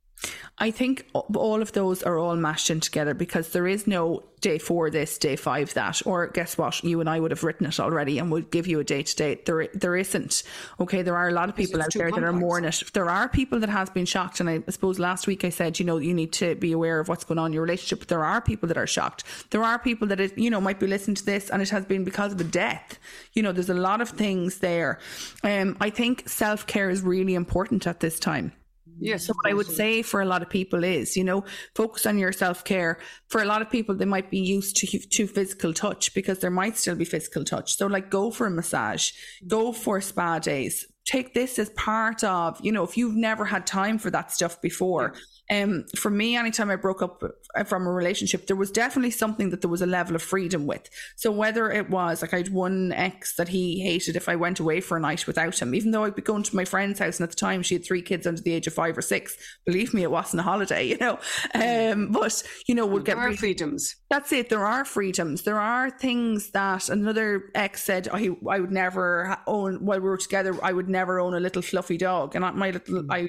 I think all of those are all mashed in together because there is no day four this, day five that, or guess what? You and I would have written it already and would give you a day to date. There, there isn't. Okay, there are a lot of people out there complex. that are more in it. There are people that has been shocked, and I suppose last week I said, you know, you need to be aware of what's going on in your relationship. But there are people that are shocked. There are people that it, you know might be listening to this, and it has been because of a death. You know, there's a lot of things there. Um, I think self care is really important at this time. Yes. So what I would say for a lot of people is, you know, focus on your self care. For a lot of people, they might be used to to physical touch because there might still be physical touch. So like, go for a massage, mm-hmm. go for spa days. Take this as part of, you know, if you've never had time for that stuff before, um, for me, anytime I broke up from a relationship, there was definitely something that there was a level of freedom with. So whether it was like I had one ex that he hated if I went away for a night without him, even though I'd be going to my friend's house, and at the time she had three kids under the age of five or six. Believe me, it wasn't a holiday, <laughs> you know. Um, but you know, we'll there get are freedoms. That's it. There are freedoms. There are things that another ex said I, I would never own while we were together. I would never own a little fluffy dog, and my little mm. I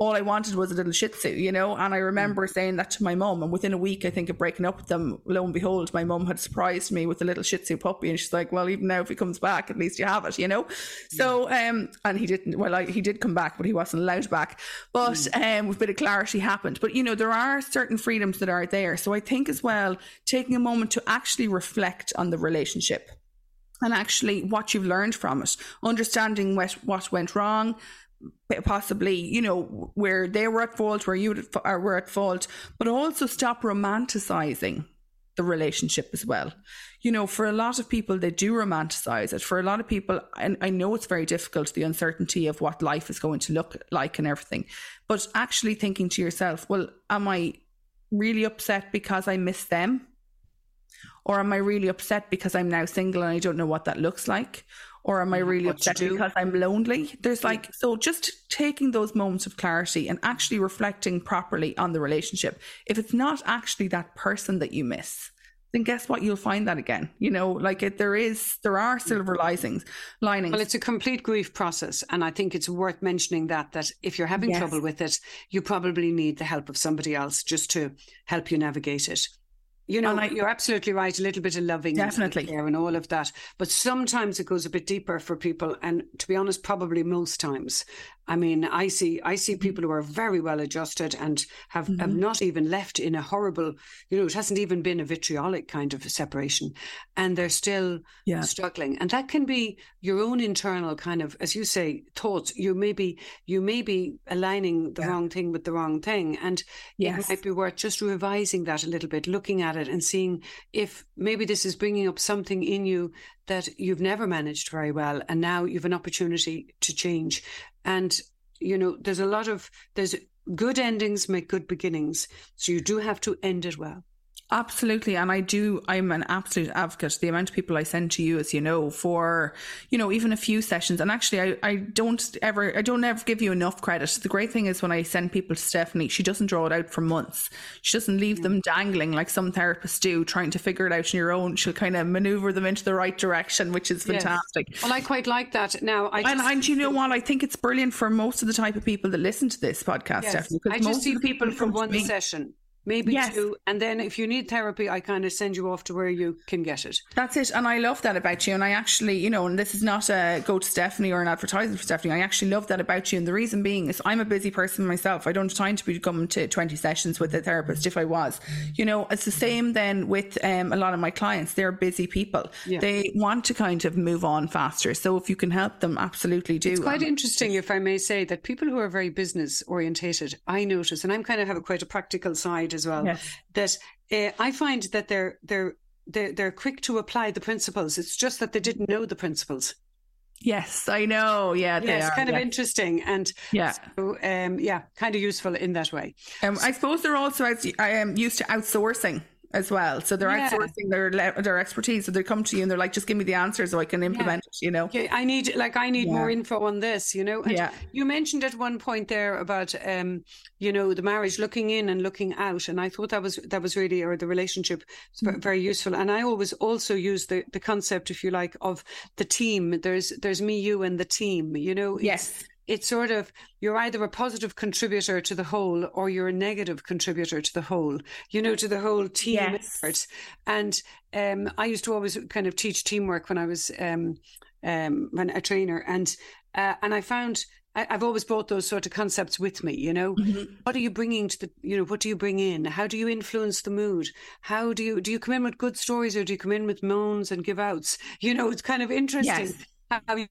all I wanted was a little Shih Tzu, you know. And I remember saying that to my mum, and within a week, I think of breaking up with them, lo and behold, my mum had surprised me with a little Shih Tzu puppy, and she's like, "Well, even now, if he comes back, at least you have it," you know. So, um, and he didn't. Well, I, he did come back, but he wasn't allowed back. But mm. um, with a bit of clarity happened. But you know, there are certain freedoms that are there. So I think as well, taking a moment to actually reflect on the relationship and actually what you've learned from it, understanding what, what went wrong, possibly, you know, where they were at fault, where you uh, were at fault, but also stop romanticizing the relationship as well. You know, for a lot of people, they do romanticize it. For a lot of people, and I know it's very difficult, the uncertainty of what life is going to look like and everything, but actually thinking to yourself, well, am I really upset because I miss them? Or am I really upset because I'm now single and I don't know what that looks like? Or am I really what upset because I'm lonely? There's like, so just taking those moments of clarity and actually reflecting properly on the relationship. If it's not actually that person that you miss, then guess what? You'll find that again. You know, like it, there is, there are mm. silver linings. Linings. Well, it's a complete grief process, and I think it's worth mentioning that that if you're having Yes. trouble with it, you probably need the help of somebody else just to help you navigate it. You know, And I- you're absolutely right. A little bit of loving, and Definitely. care, and all of that. But sometimes it goes a bit deeper for people, and to be honest, probably most times. I mean, I see, I see people who are very well adjusted and have, have Mhm. not even left in a horrible, you know, it hasn't even been a vitriolic kind of separation, and they're still yeah. struggling and that can be your own internal kind of as you say thoughts you may be you may be aligning the Yeah. wrong thing with the wrong thing and Yes. it might be worth just revising that a little bit looking at it and seeing if maybe this is bringing up something in you that you've never managed very well and now you've an opportunity to change. And you know there's a lot of there's good endings make good beginnings so you do have to end it well Absolutely. And I do, I'm an absolute advocate. The amount of people I send to you, as you know, for, you know, even a few sessions. And actually, I, I don't ever, I don't ever give you enough credit. The great thing is when I send people to Stephanie, she doesn't draw it out for months. She doesn't leave them dangling like some therapists do, trying to figure it out on your own. She'll kind of maneuver them into the right direction, which is Yes. fantastic. well i quite like that now i And, just- and you know what? I think it's brilliant for most of the type of people that listen to this podcast, Yes. Stephanie. I just see people who for come to one me- session, maybe Yes. two, and then if you need therapy, I kind of send you off to where you can get it. That's it. And I love that about you. And I actually, you know, and this is not a go to Stephanie or an advertisement for Stephanie. I actually love that about you. And the reason being is I'm a busy person myself. I don't have time to be coming to 20 sessions with a therapist if I was. You know, it's the same then with um, a lot of my clients. They're busy people. Yeah. They want to kind of move on faster. So if you can help them, absolutely do. It. It's quite Um, interesting, if I may say, that people who are very business orientated, I notice, and I'm kind of have a quite a practical side as well, Yes. that uh, I find that they're they're they're they're quick to apply the principles. It's just that they didn't know the principles. Yes, I know. Yeah, Yeah, it's are. kind of yeah. interesting, and Yeah. so, um, yeah, kind of useful in that way. Um, I suppose they're also I am used to outsourcing as well. So they're Yeah. outsourcing their their expertise. So they come to you and they're like, just give me the answer so I can implement it. You know. Okay, I need like I need Yeah. more info on this, you know. And Yeah. You mentioned at one point there about um, you know, the marriage looking in and looking out, and I thought that was that was really or the relationship Mm. ve- very useful. And I always also use the the concept, if you like, of the team. There's there's me, you, and the team. You know. Yes. It's sort of you're either a positive contributor to the whole or you're a negative contributor to the whole. You know, to the whole team Yes. effort. And um, I used to always kind of teach teamwork when I was um, um, when a trainer, and uh, and I found I, I've always brought those sort of concepts with me. You know, Mm-hmm. what are you bringing to the? You know, what do you bring in? How do you influence the mood? How do you do you come in with good stories or do you come in with moans and give outs? You know, it's kind of interesting Yes. how you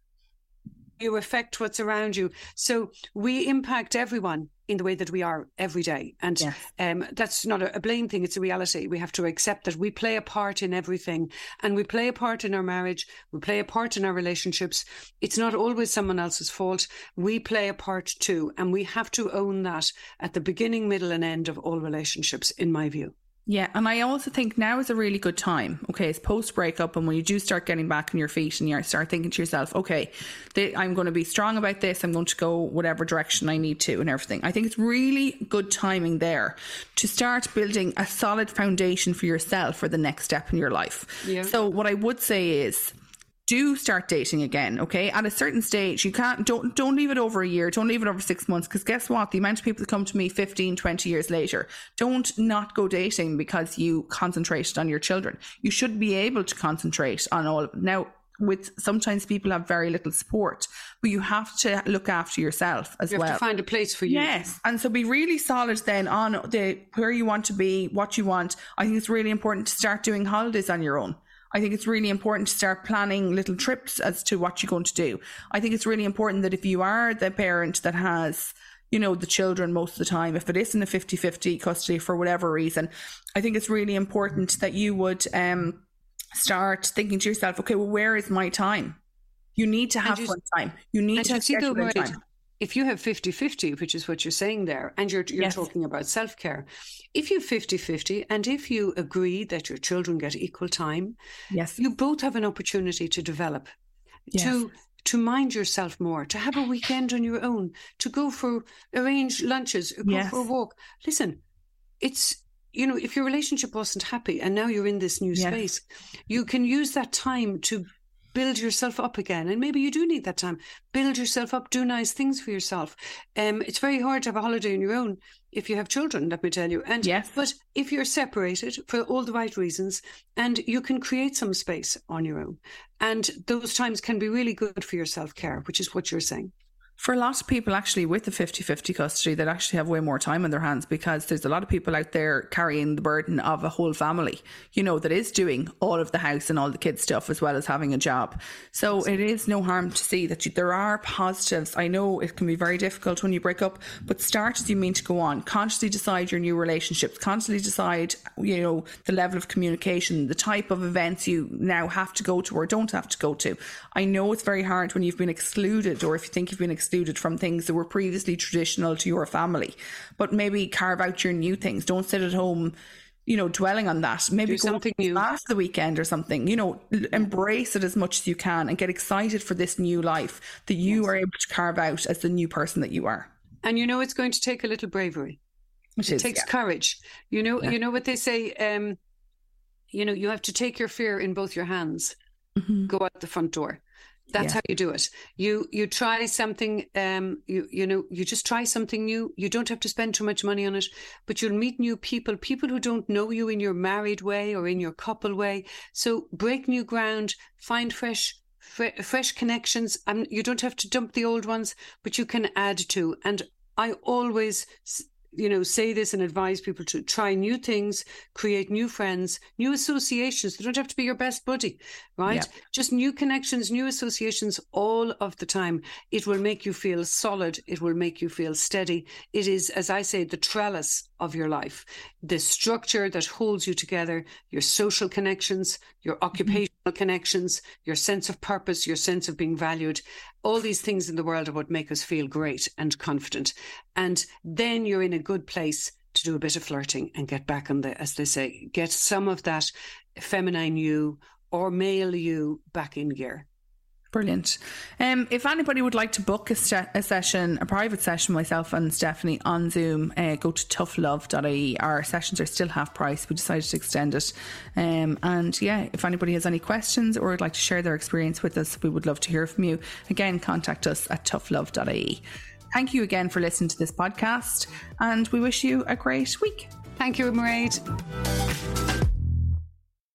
you affect what's around you. So we impact everyone in the way that we are every day. And Yes. um, that's not a, a blame thing, it's a reality. We have to accept that we play a part in everything and we play a part in our marriage, we play a part in our relationships. It's not always someone else's fault. We play a part too. And we have to own that at the beginning, middle, and end of all relationships, in my view. Yeah, and I also think now is a really good time. Okay, it's post breakup, and when you do start getting back on your feet, and you start thinking to yourself, okay, th- I'm going to be strong about this. I'm going to go whatever direction I need to, and everything. I think it's really good timing there to start building a solid foundation for yourself for the next step in your life. Yeah. So what I would say is do start dating again okay at a certain stage you can't don't don't leave it over a year don't leave it over six months because guess what the amount of people that come to me 15 20 years later don't not go dating because you concentrated on your children you should be able to concentrate on all of now with sometimes people have very little support but you have to look after yourself as You have well to find a place for you. Yes, and so be really solid then on the where you want to be, what you want. I think it's really important to start doing holidays on your own. I think it's really important to start planning little trips as to what you're going to do. I think it's really important that if you are the parent that has you know the children most of the time if it isn't a 50-50 custody for whatever reason i think it's really important that you would um start thinking to yourself okay well where is my time? You need to have you- fun time. You need to you see the time if you have 50 50, which is what you're saying there, and you're, you're Yes. talking about self care, if you 50 50, and if you agree that your children get equal time, yes you both have an opportunity to develop, Yes. to to mind yourself more, to have a weekend on your own, to go for arrange lunches, go Yes. for a walk. Listen, it's you know, if your relationship wasn't happy and now you're in this new Yeah. space, you can use that time to build yourself up again. And maybe you do need that time. Build yourself up, do nice things for yourself. Um, it's very hard to have a holiday on your own if you have children, let me tell you. And Yes. but if you're separated for all the right reasons and you can create some space on your own. And those times can be really good for your self care, which is what you're saying. For a lot of people, actually, with the 50 50 custody, they'd actually have way more time on their hands because there's a lot of people out there carrying the burden of a whole family, you know, that is doing all of the house and all the kids' stuff as well as having a job. So it is no harm to see that you, there are positives. I know it can be very difficult when you break up, but start as you mean to go on. Consciously decide your new relationships, constantly decide, you know, the level of communication, the type of events you now have to go to or don't have to go to. I know it's very hard when you've been excluded or if you think you've been excluded from things that were previously traditional to your family, but maybe carve out your new things. Don't sit at home. You know, dwelling on that. Maybe Do go something new. last the weekend or something. You know, embrace it as much as you can and get excited for this new life that you are able to carve out as the new person that you are. And you know it's going to take a little bravery. Which it is takes yeah. courage. You know, Yeah. you know what they say. Um, you know, you have to take your fear in both your hands. Mhm. Go out the front door. That's Yeah. how you do it. You you try something. Um, you you know, you just try something new. You don't have to spend too much money on it, but you'll meet new people, people who don't know you in your married way or in your couple way. So break new ground. Find fresh. fre- Fresh connections, and you don't have to dump the old ones, but you can add to. And I always you know, say this and advise people to try new things, create new friends, new associations. They don't have to be your best buddy, right? Yeah. Just new connections, new associations all of the time. It will make you feel solid. It will make you feel steady. It is, as I say, the trellis of your life, the structure that holds you together, your social connections, your mm-hmm. occupational connections, your sense of purpose, your sense of being valued. All these things in the world are what make us feel great and confident. And then you're in a good place to do a bit of flirting and get back on the, as they say, get some of that feminine you or male you back in gear. Brilliant. Um, if anybody would like to book a, a session, a private session, myself and Stephanie on Zoom, uh, go to toughlove.ie. Our sessions are still half price. We decided to extend it. Um, and yeah, if anybody has any questions or would like to share their experience with us, we would love to hear from you. Again, contact us at toughlove.ie. Thank you again for listening to this podcast, and we wish you a great week. Thank you, Mairead.